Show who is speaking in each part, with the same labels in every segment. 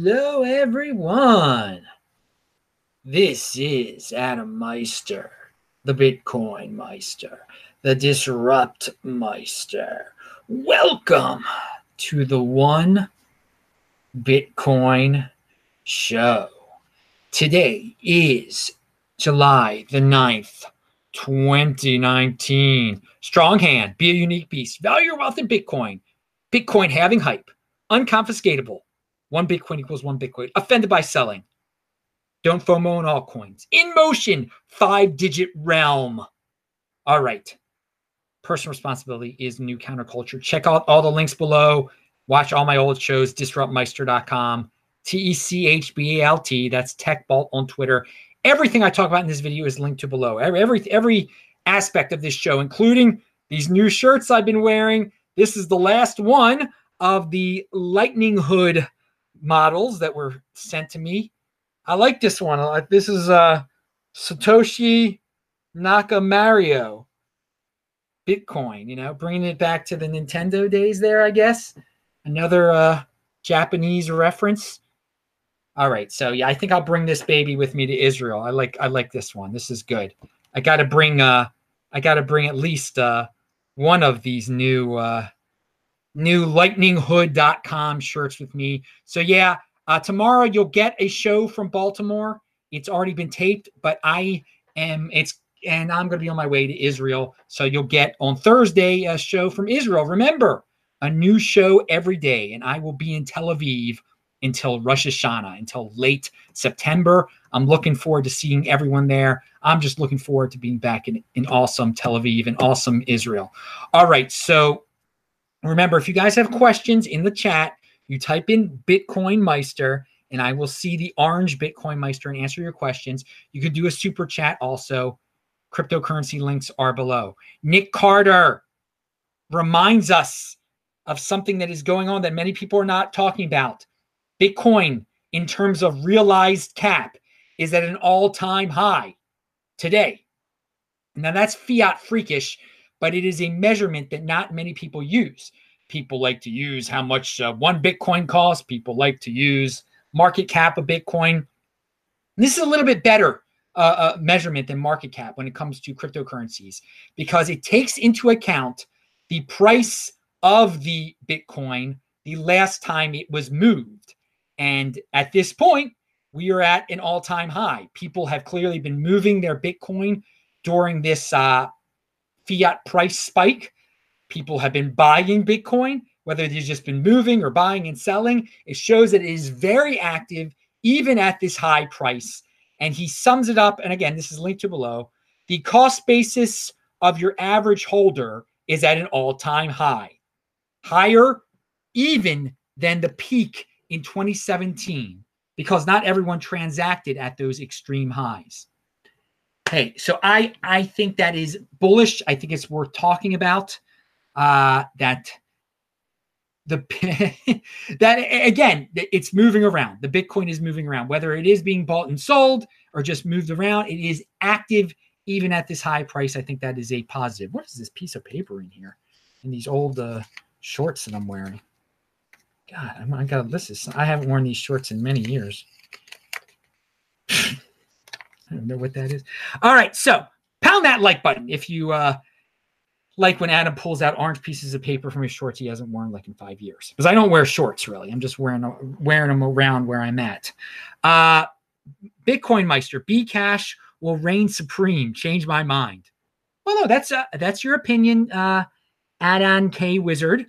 Speaker 1: Hello, everyone. This is Adam Meister, the Bitcoin Meister, the Disrupt Meister. Welcome to the One Bitcoin Show. Today is July the 9th, 2019. Strong hand, be a unique beast, value your wealth in Bitcoin. Bitcoin having hype, unconfiscatable. One Bitcoin equals one Bitcoin. Offended by selling. Don't FOMO on altcoins. In motion, five digit realm. All right. Personal responsibility is new counterculture. Check out all the links below. Watch all my old shows, disruptmeister.com, T E C H B A L T. That's TechBalt on Twitter. Everything I talk about in this video is linked to below. Every, every, every aspect of this show, including these new shirts I've been wearing. This is the last one of the Lightning Hood models that were sent to me. I like this one. Like This is uh, Satoshi Nakamario Bitcoin, you know, bringing it back to the Nintendo days there, I guess. Another uh, Japanese reference. All right, so yeah, I think I'll bring this baby with me to Israel. I like I like this one. This is good. I got to bring uh I got to bring at least uh one of these new uh new lightninghood.com shirts with me. So yeah, uh, tomorrow you'll get a show from Baltimore. It's already been taped, but I am it's and I'm going to be on my way to Israel. So you'll get on Thursday a show from Israel. Remember, a new show every day, and I will be in Tel Aviv until Rosh Hashanah, until late September. I'm looking forward to seeing everyone there. I'm just looking forward to being back in, in awesome Tel Aviv and awesome Israel. All right. So remember, if you guys have questions in the chat, you type in Bitcoin Meister and I will see the orange Bitcoin Meister and answer your questions. You can do a super chat also. Cryptocurrency links are below. Nick Carter reminds us of something that is going on that many people are not talking about. Bitcoin, in terms of realized cap, is at an all time high today. Now, that's fiat freakish, but it is a measurement that not many people use. People like to use how much uh, one Bitcoin costs, people like to use market cap of Bitcoin. This is a little bit better uh, uh, measurement than market cap when it comes to cryptocurrencies because it takes into account the price of the Bitcoin the last time it was moved. And at this point, we are at an all time high. People have clearly been moving their Bitcoin during this uh, fiat price spike. People have been buying Bitcoin, whether they've just been moving or buying and selling. It shows that it is very active, even at this high price. And he sums it up. And again, this is linked to below. The cost basis of your average holder is at an all time high, higher even than the peak in 2017 because not everyone transacted at those extreme highs. Hey, so I I think that is bullish. I think it's worth talking about. Uh, that the that again, it's moving around. The Bitcoin is moving around, whether it is being bought and sold or just moved around. It is active even at this high price. I think that is a positive. What is this piece of paper in here? In these old uh, shorts that I'm wearing. God, I'm, I got this is I haven't worn these shorts in many years. I don't know what that is. All right, so pound that like button if you uh like when Adam pulls out orange pieces of paper from his shorts he hasn't worn like in five years. Because I don't wear shorts really. I'm just wearing wearing them around where I'm at. Uh Bitcoin Meister, Bcash will reign supreme. Change my mind. Well, no, that's uh, that's your opinion, uh, K Wizard,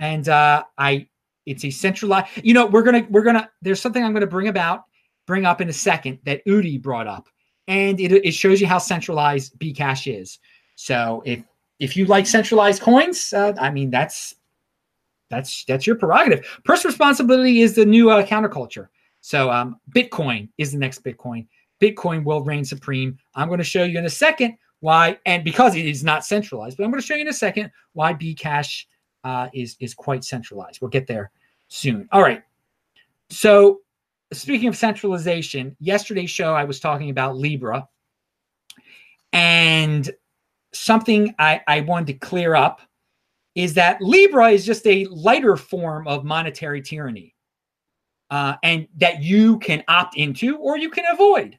Speaker 1: and uh, I it's a centralized. You know, we're gonna we're gonna. There's something I'm gonna bring about bring up in a second that Udi brought up, and it it shows you how centralized Bcash is. So if if you like centralized coins, uh, I mean that's that's that's your prerogative. Personal responsibility is the new uh, counterculture. So um, Bitcoin is the next Bitcoin. Bitcoin will reign supreme. I'm going to show you in a second why, and because it is not centralized, but I'm going to show you in a second why Bcash uh, is is quite centralized. We'll get there soon. All right. So speaking of centralization, yesterday's show I was talking about Libra, and something I, I wanted to clear up is that Libra is just a lighter form of monetary tyranny. uh, and that you can opt into or you can avoid.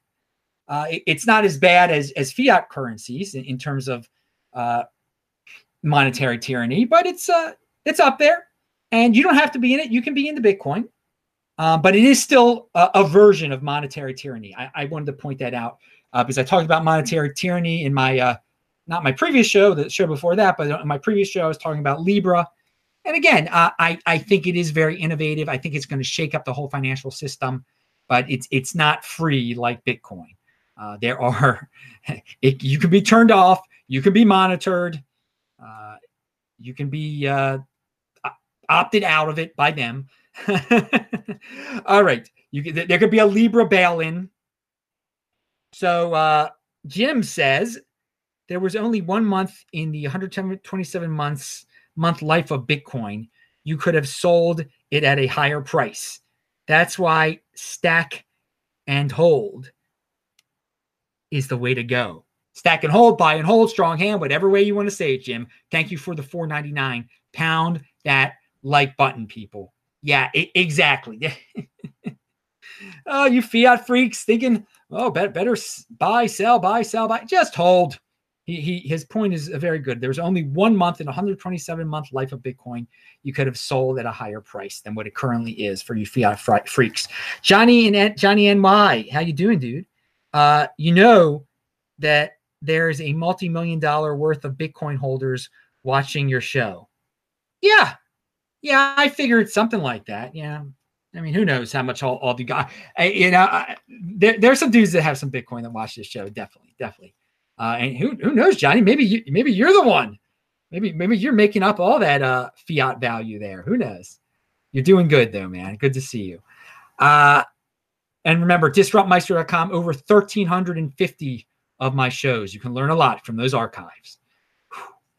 Speaker 1: Uh, it, it's not as bad as, as fiat currencies in, in terms of uh, monetary tyranny, but it's uh, it's up there. And you don't have to be in it. You can be in the Bitcoin. Um, but it is still a, a version of monetary tyranny. I, I, wanted to point that out uh, because I talked about monetary tyranny in my, uh, not my previous show, the show before that, but in my previous show, I was talking about Libra. And again, uh, I, I think it is very innovative. I think it's going to shake up the whole financial system, but it's it's not free like Bitcoin. Uh, there are, it, you can be turned off, you can be monitored, uh, you can be opted out of it by them. All right. You there could be a Libra bail-in. So uh, Jim says there was only one month in the 127 months month life of Bitcoin. You could have sold it at a higher price. That's why stack and hold is the way to go. Stack and hold, buy and hold, strong hand, whatever way you want to say it, Jim. Thank you for the 499. Pound that like button, people. Yeah, I- exactly. oh, you fiat freaks thinking, oh, better, better buy, sell, buy, sell, buy. Just hold. He, he his point is very good. There's only one month in 127 month life of Bitcoin you could have sold at a higher price than what it currently is for you fiat freaks. Johnny and Johnny NY, how you doing, dude? Uh, you know that there's a multi-million dollar worth of Bitcoin holders watching your show. Yeah, yeah, I figured something like that. Yeah. I mean, who knows how much all, all the guys, you know, I, there, there's some dudes that have some Bitcoin that watch this show. Definitely, definitely. Uh, and who, who knows, Johnny, maybe you, maybe you're the one, maybe, maybe you're making up all that, uh, fiat value there. Who knows? You're doing good though, man. Good to see you. Uh, and remember, disruptmeister.com, over 1,350 of my shows. You can learn a lot from those archives.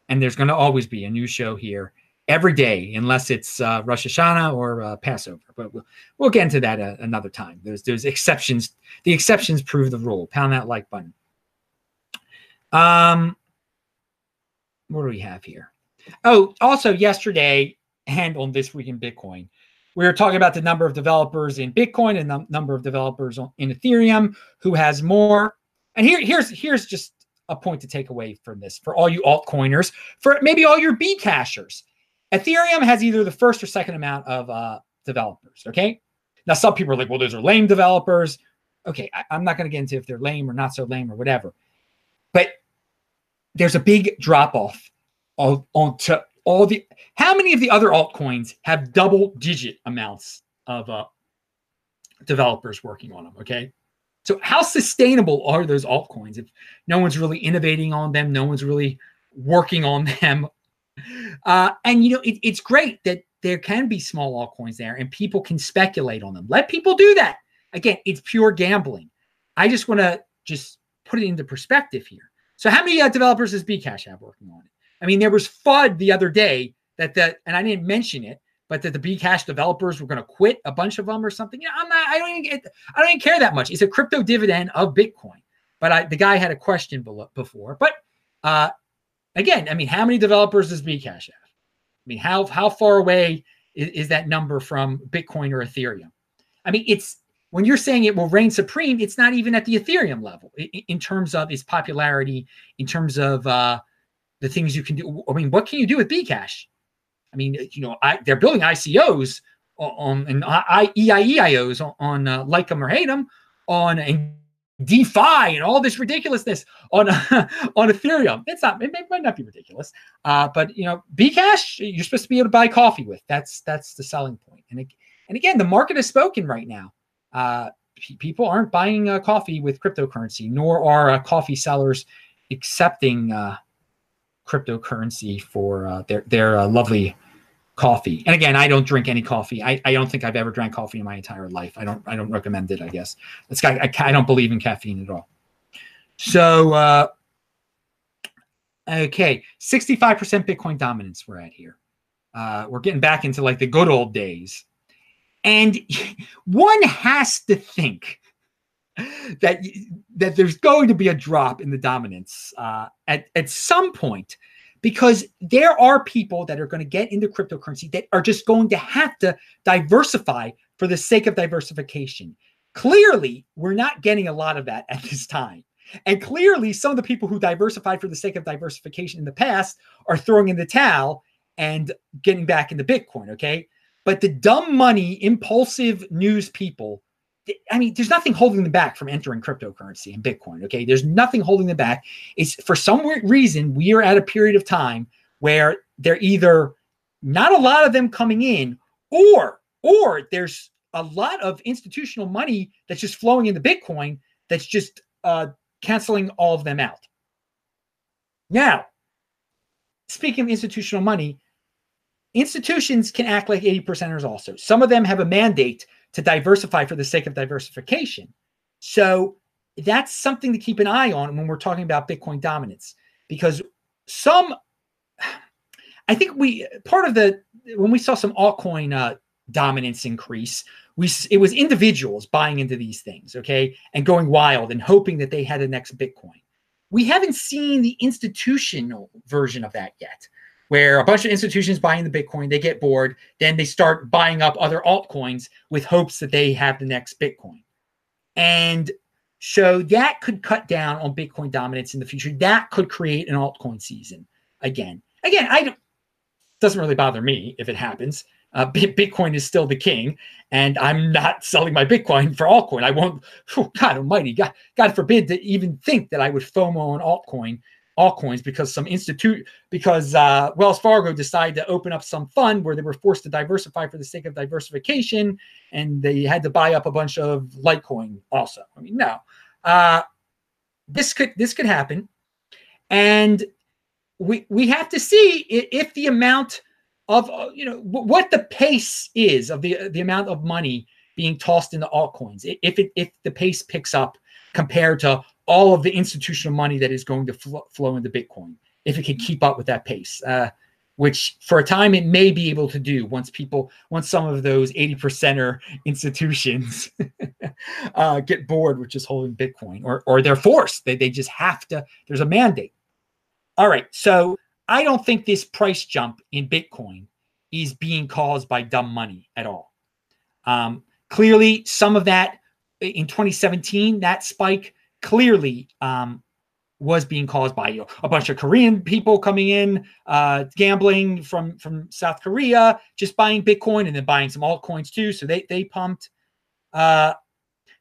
Speaker 1: And there's going to always be a new show here every day, unless it's uh, Rosh Hashanah or uh, Passover. But we'll, we'll get into that uh, another time. There's there's exceptions. The exceptions prove the rule. Pound that like button. Um, what do we have here? Oh, also yesterday and on this week in Bitcoin, we were talking about the number of developers in Bitcoin and the number of developers in Ethereum who has more. And here, here's here's just a point to take away from this for all you altcoiners, for maybe all your B cashers. Ethereum has either the first or second amount of uh, developers. Okay. Now, some people are like, well, those are lame developers. Okay. I, am not going to get into if they're lame or not so lame or whatever. But there's a big drop off on, to all the. How many of the other altcoins have double digit amounts of uh, developers working on them? Okay. So, how sustainable are those altcoins if no one's really innovating on them? No one's really working on them uh, and you know, it, it's great that there can be small altcoins there and people can speculate on them. Let people do that. Again, it's pure gambling. I just want to just put it into perspective here. So, how many uh, developers does Bcash have working on it? I mean, there was FUD the other day that the, and I didn't mention it, but that the Bcash developers were going to quit a bunch of them or something. Yeah, I'm not. I don't even. Get, I don't even care that much. It's a crypto dividend of Bitcoin. But I, the guy had a question below, before. But uh, Again, I mean, how many developers does Bcash have? I mean, how how far away is, is that number from Bitcoin or Ethereum? I mean, it's when you're saying it will reign supreme, it's not even at the Ethereum level in, in terms of its popularity, in terms of uh, the things you can do. I mean, what can you do with Bcash? I mean, you know, I, they're building ICOs on and I, EIEIOs on, on uh, like them or hate them on and DeFi and all this ridiculousness on on Ethereum. It's not. It, might not be ridiculous, uh, but you know, Bcash you're supposed to be able to buy coffee with. That's that's the selling point. And it, and again, the market has spoken right now. Uh, people aren't buying uh, coffee with cryptocurrency, nor are uh, coffee sellers accepting uh, cryptocurrency for uh, their their lovely coffee. And again, I don't drink any coffee. I, I don't think I've ever drank coffee in my entire life. I don't I don't recommend it. I guess it's I, I, I don't believe in caffeine at all. So uh, okay, sixty five percent Bitcoin dominance we're at here. Uh, we're getting back into like the good old days, and one has to think that that there's going to be a drop in the dominance uh, at at some point because there are people that are going to get into cryptocurrency that are just going to have to diversify for the sake of diversification. Clearly, we're not getting a lot of that at this time. And clearly, some of the people who diversified for the sake of diversification in the past are throwing in the towel and getting back into Bitcoin. Okay. But the dumb money, impulsive news people, I mean, there's nothing holding them back from entering cryptocurrency and Bitcoin. Okay. There's nothing holding them back. It's for some reason, we are at a period of time where they're either not a lot of them coming in or or there's a lot of institutional money that's just flowing into bitcoin that's just uh, canceling all of them out now speaking of institutional money institutions can act like 80 percenters also some of them have a mandate to diversify for the sake of diversification so that's something to keep an eye on when we're talking about bitcoin dominance because some I think we part of the when we saw some altcoin uh, dominance increase, we it was individuals buying into these things, okay, and going wild and hoping that they had the next Bitcoin. We haven't seen the institutional version of that yet, where a bunch of institutions buying the Bitcoin, they get bored, then they start buying up other altcoins with hopes that they have the next Bitcoin. And so that could cut down on Bitcoin dominance in the future. That could create an altcoin season again. Again, I don't doesn't really bother me if it happens. Uh, Bitcoin is still the king, and I'm not selling my Bitcoin for altcoin. I won't. Oh, God Almighty, God, God forbid to even think that I would FOMO on altcoin, altcoins because some institute because uh, Wells Fargo decided to open up some fund where they were forced to diversify for the sake of diversification, and they had to buy up a bunch of Litecoin also. I mean, no, uh, this could this could happen, and we we have to see if the amount of uh, you know what the pace is of the the amount of money being tossed into altcoins if it if the pace picks up compared to all of the institutional money that is going to fl- flow into bitcoin if it can keep up with that pace uh, which for a time it may be able to do once people once some of those 80 percenter institutions uh, get bored with just holding bitcoin or or they're forced they, they just have to there's a mandate all right. So I don't think this price jump in Bitcoin is being caused by dumb money at all. Um, clearly, some of that in 2017, that spike clearly um, was being caused by you know, a bunch of Korean people coming in, uh, gambling from from South Korea, just buying Bitcoin and then buying some altcoins too. So they they pumped. Uh,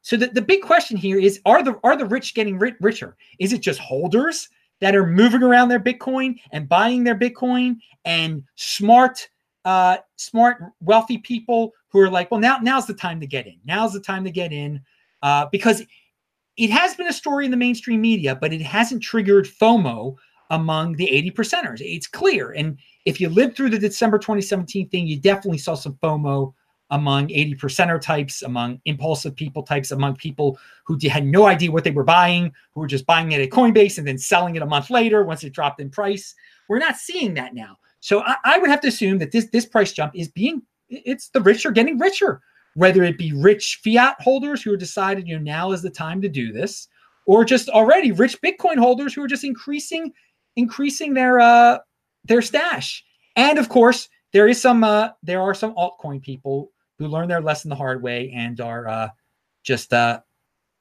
Speaker 1: so the, the big question here is: Are the are the rich getting ri- richer? Is it just holders that are moving around their Bitcoin and buying their Bitcoin and smart, uh, smart, wealthy people who are like, well, now now's the time to get in. Now's the time to get in uh, because it has been a story in the mainstream media, but it hasn't triggered FOMO among the 80 percenters. It's clear. And if you lived through the December 2017 thing, you definitely saw some FOMO among 80 percenter types, among impulsive people types, among people who had no idea what they were buying, who were just buying it at Coinbase and then selling it a month later once it dropped in price. We're not seeing that now. So I, I would have to assume that this this price jump is being it's the rich are getting richer, whether it be rich fiat holders who are decided, you know, now is the time to do this, or just already rich Bitcoin holders who are just increasing increasing their uh their stash. And of course, there is some uh there are some altcoin people who learned their lesson the hard way and are uh, just uh,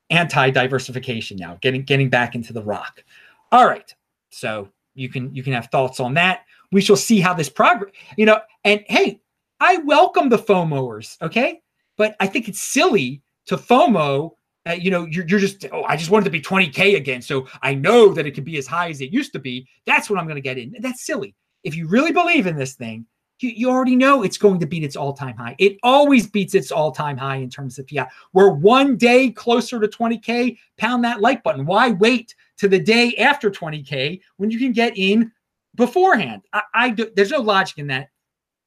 Speaker 1: anti-diversification now, getting getting back into the rock. All right, so you can you can have thoughts on that. We shall see how this progress. You know, and hey, I welcome the FOMOers. Okay, but I think it's silly to FOMO. Uh, you know, you're, you're just, oh, I just wanted to be 20K again. So I know that it can be as high as it used to be. That's what I'm going to get in. That's silly. If you really believe in this thing, you, you already know it's going to beat its all time high. It always beats its all time high in terms of fiat. We're one day closer to 20K. Pound that like button. Why wait to the day after 20K when you can get in beforehand? I, I do, there's no logic in that.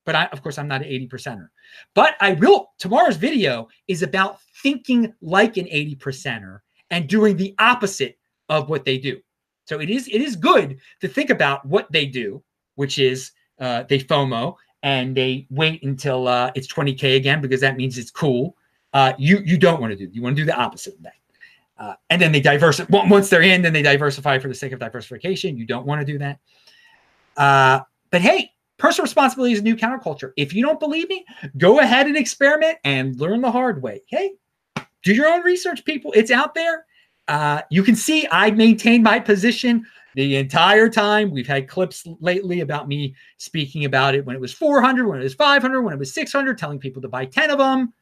Speaker 1: But I, of course, I'm not an 80 percenter. But I will. Tomorrow's video is about thinking like an 80 percenter and doing the opposite of what they do. So it is it is good to think about what they do, which is uh, they FOMO and they wait until uh, it's 20k again because that means it's cool. Uh, you you don't want to do. You want to do the opposite of that. Uh, and then they diversify once they're in, then they diversify for the sake of diversification. You don't want to do that. Uh, but hey, Personal responsibility is a new counterculture. If you don't believe me, go ahead and experiment and learn the hard way. Hey, do your own research, people. It's out there. Uh, you can see I maintained my position the entire time. We've had clips lately about me speaking about it when it was 400, when it was 500, when it was 600, telling people to buy 10 of them.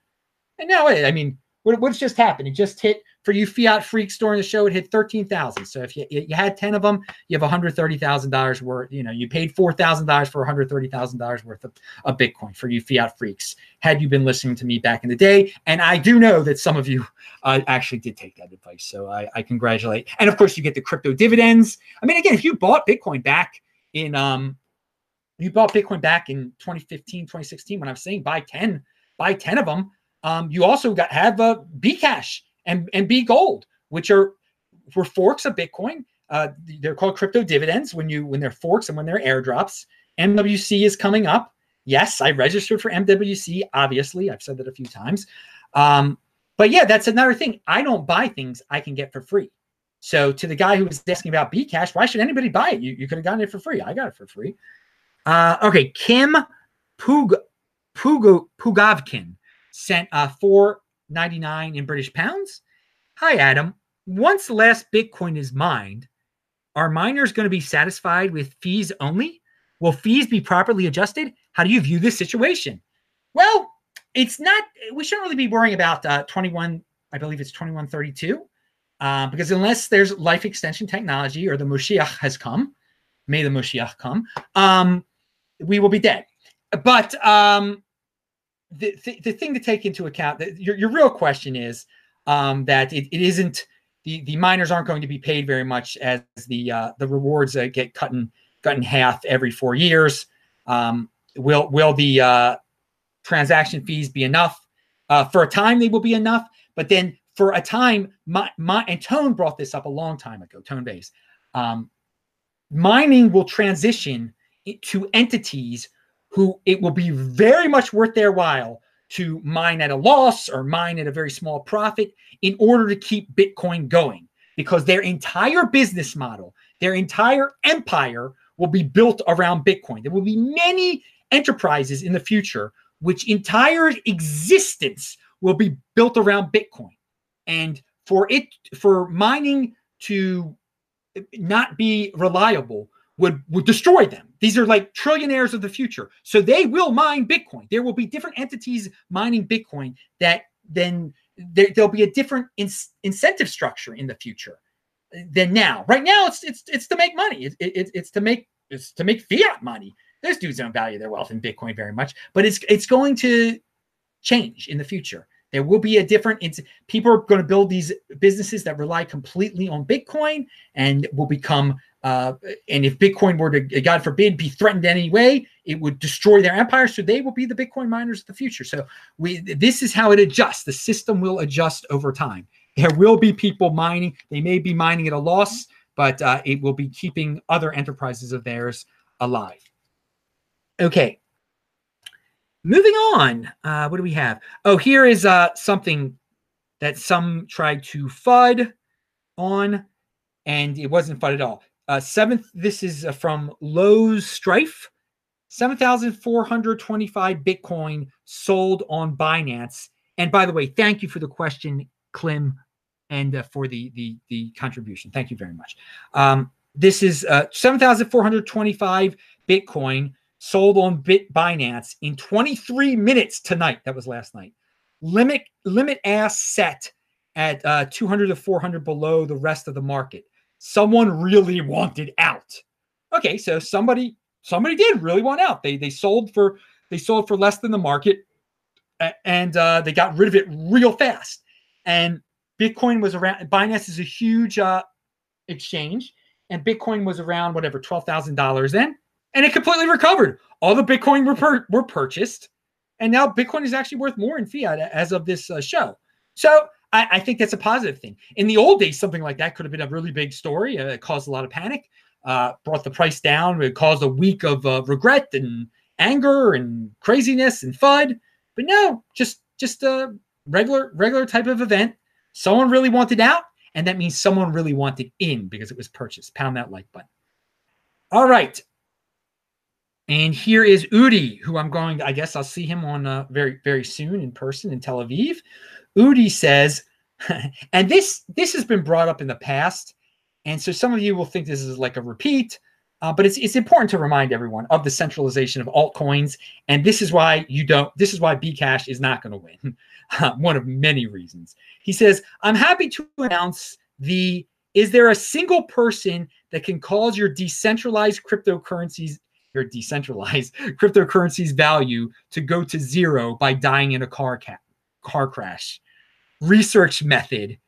Speaker 1: And now, I mean, what, what's just happened? It just hit for you fiat freaks during the show. It hit thirteen thousand. So if you you had ten of them, you have one hundred thirty thousand dollars worth. You know, you paid four thousand dollars for one hundred thirty thousand dollars worth of, of Bitcoin for you fiat freaks. Had you been listening to me back in the day, and I do know that some of you uh, actually did take that advice. So I, I congratulate. And of course, you get the crypto dividends. I mean, again, if you bought Bitcoin back in um, you bought Bitcoin back in 2015, 2016, when I was saying buy 10, buy 10 of them um, you also got have uh, Bcash and and B Gold, which are were forks of Bitcoin. Uh, they're called crypto dividends when you when they're forks and when they're airdrops. MWC is coming up. Yes, I registered for MWC. Obviously, I've said that a few times. Um, but yeah, that's another thing. I don't buy things I can get for free. So to the guy who was asking about Bcash, why should anybody buy it? You, you could have gotten it for free. I got it for free. Uh, okay, Kim Pug Pugavkin sent uh, 499 in British pounds. Hi, Adam. Once last Bitcoin is mined, are miners going to be satisfied with fees only? Will fees be properly adjusted? How do you view this situation? Well, it's not, we shouldn't really be worrying about uh, 21, I believe it's 2132, uh, because unless there's life extension technology or the Moshiach has come, may the Moshiach come, um, we will be dead. But um, the, the, the thing to take into account that your, your real question is um, that it, it isn't the, the miners aren't going to be paid very much as the uh, the rewards get cut in cut in half every four years. Um, will will the uh, transaction fees be enough uh, for a time? They will be enough, but then for a time, my, my and Tone brought this up a long time ago. Tone Vays um, mining will transition to entities who it will be very much worth their while to mine at a loss or mine at a very small profit in order to keep Bitcoin going because their entire business model, their entire empire will be built around Bitcoin. There will be many enterprises in the future which entire existence will be built around Bitcoin. And for it for mining to not be reliable would would destroy them. These are like trillionaires of the future. So they will mine Bitcoin. There will be different entities mining Bitcoin that then there, will be a different in, incentive structure in the future than now. Right now, it's it's it's to make money. It, it, it's to make it's to make fiat money. Those dudes don't value their wealth in Bitcoin very much, but it's it's going to change in the future. There will be a different. People are going to build these businesses that rely completely on Bitcoin and will become uh, and if Bitcoin were to, God forbid, be threatened in any way, it would destroy their empire. So they will be the Bitcoin miners of the future. So we, this is how it adjusts. The system will adjust over time. There will be people mining. They may be mining at a loss, but uh, it will be keeping other enterprises of theirs alive. Okay. Moving on. Uh, what do we have? Oh, here is uh, something that some tried to FUD on, and it wasn't FUD at all. Uh, seventh, this is uh, from Lowstrife. 7,425 Bitcoin sold on Binance. And by the way, thank you for the question, Klim, and uh, for the, the, the contribution. Thank you very much. Um, this is uh, 7,425 Bitcoin sold on Bit Binance in 23 minutes tonight. That was last night. Limit limit ass set at uh, 200 to 400 below the rest of the market someone really wanted out. Okay, so somebody somebody did really want out. They they sold for they sold for less than the market, and uh, they got rid of it real fast. And Bitcoin was around. Binance is a huge uh, exchange, and Bitcoin was around whatever twelve thousand dollars then, and it completely recovered. All the Bitcoin were were purchased, and now Bitcoin is actually worth more in fiat as of this uh, show. So I, I, think that's a positive thing. In the old days, something like that could have been a really big story. Uh, it caused a lot of panic, uh, brought the price down. It caused a week of uh, regret and anger and craziness and FUD. But no, just just a regular regular type of event. Someone really wanted out, and that means someone really wanted in because it was purchased. Pound that like button. All right. And here is Udi, who I'm going. I guess I'll see him on uh, very very soon in person in Tel Aviv. Udi says, and this this has been brought up in the past, and so some of you will think this is like a repeat. Uh, but it's it's important to remind everyone of the centralization of altcoins, and this is why you don't. This is why Bcash is not going to win. one of many reasons. He says, "I'm happy to announce the. Is there a single person that can cause your decentralized cryptocurrencies your decentralized cryptocurrency's value to go to zero by dying in a car ca- car crash. Research method.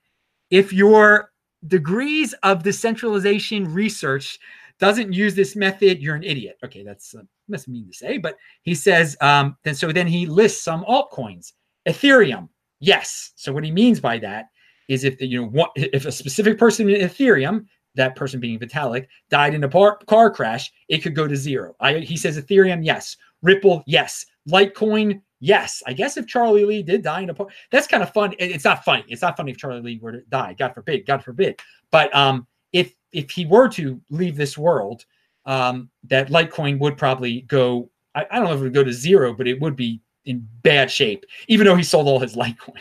Speaker 1: If your degrees of decentralization research doesn't use this method, you're an idiot. Okay, that's uh, must mean to say, but he says um, then so then he lists some altcoins. Ethereum, yes. So what he means by that is if the, you know what, if a specific person in Ethereum that person being Vitalik, died in a par- car crash, it could go to zero. I, he says Ethereum, yes. Ripple, yes. Litecoin, yes. I guess if Charlie Lee did die in a par- that's kind of fun. It's not funny. It's not funny if Charlie Lee were to die. God forbid. God forbid. But um, if if he were to leave this world, um, that Litecoin would probably go. I, I don't know if it would go to zero, but it would be in bad shape, even though he sold all his Litecoin.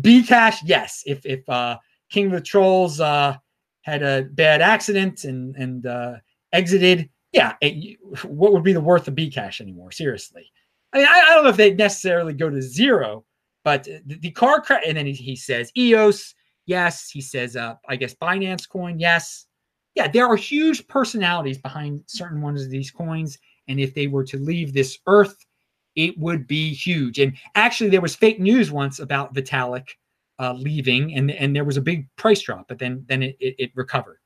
Speaker 1: Bcash, yes. If if uh, King of the Trolls uh, had a bad accident and and uh, exited, yeah, it, what would be the worth of Bcash anymore? Seriously, I mean, I, I don't know if they necessarily go to zero, but the, the car crash, and then he, he says EOS, yes. He says, uh, I guess Binance Coin, yes. Yeah, there are huge personalities behind certain ones of these coins, and if they were to leave this earth, it would be huge. And actually, there was fake news once about Vitalik uh, leaving, and and there was a big price drop, but then then it, it, it recovered.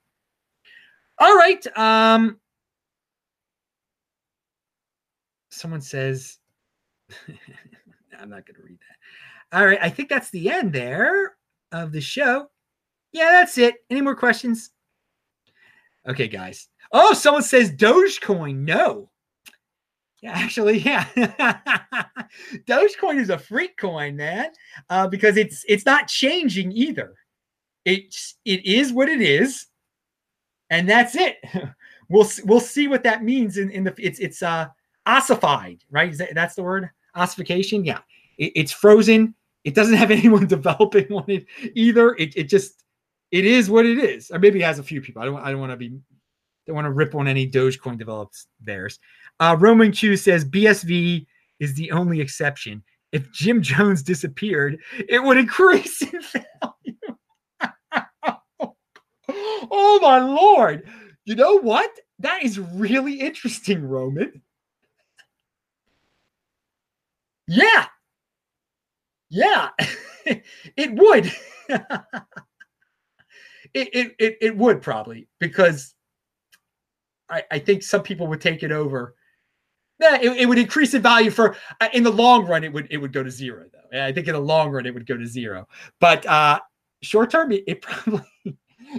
Speaker 1: All right. Um, someone says, I'm not going to read that. All right, I think that's the end there of the show. Yeah, that's it. Any more questions? Okay, guys. Oh, someone says Dogecoin. No. Yeah, actually, yeah. Dogecoin is a freak coin, man, uh, because it's it's not changing either. It's it is what it is, and that's it. we'll we'll see what that means in, in the it's it's uh ossified, right? That, that's the word ossification. Yeah, it, it's frozen. It doesn't have anyone developing on it either. It it just it is what it is, or maybe it has a few people. I don't I don't want to be don't want to rip on any Dogecoin develops theirs. Uh, Roman Q says BSV is the only exception. If Jim Jones disappeared, it would increase in value. oh my lord. You know what? That is really interesting, Roman. Yeah. Yeah. it would. it, it, it, it would probably because I, I think some people would take it over yeah, it, it, would increase in value for uh, in the long run. It would it would go to zero though. I think in the long run it would go to zero. But uh, short term, it, it probably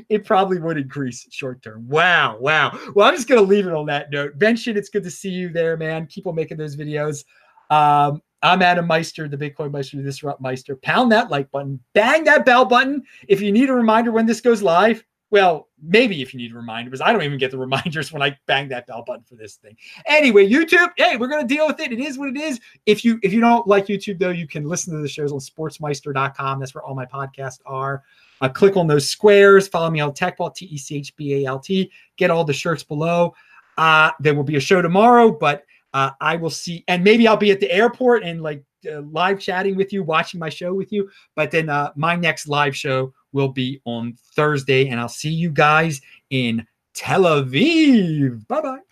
Speaker 1: it probably would increase short term. Wow, wow. Well, I'm just gonna leave it on that note. Benson, it's good to see you there, man. Keep on making those videos. Um, I'm Adam Meister, the Bitcoin Meister, the Disrupt Meister. Pound that like button, bang that bell button. If you need a reminder when this goes live, well, maybe if you need a reminder, because I don't even get the reminders when I bang that bell button for this thing. Anyway, YouTube, hey, we're gonna deal with it. It is what it is. If you if you don't like YouTube though, you can listen to the shows on disruptmeister.com. That's where all my podcasts are. Uh, click on those squares. Follow me on TechBalt, T E C H B A L T. Get all the shirts below. Uh, there will be a show tomorrow, but uh, I will see, and maybe I'll be at the airport and like uh, live chatting with you, watching my show with you. But then uh, my next live show will be on Thursday, and I'll see you guys in Tel Aviv. Bye bye.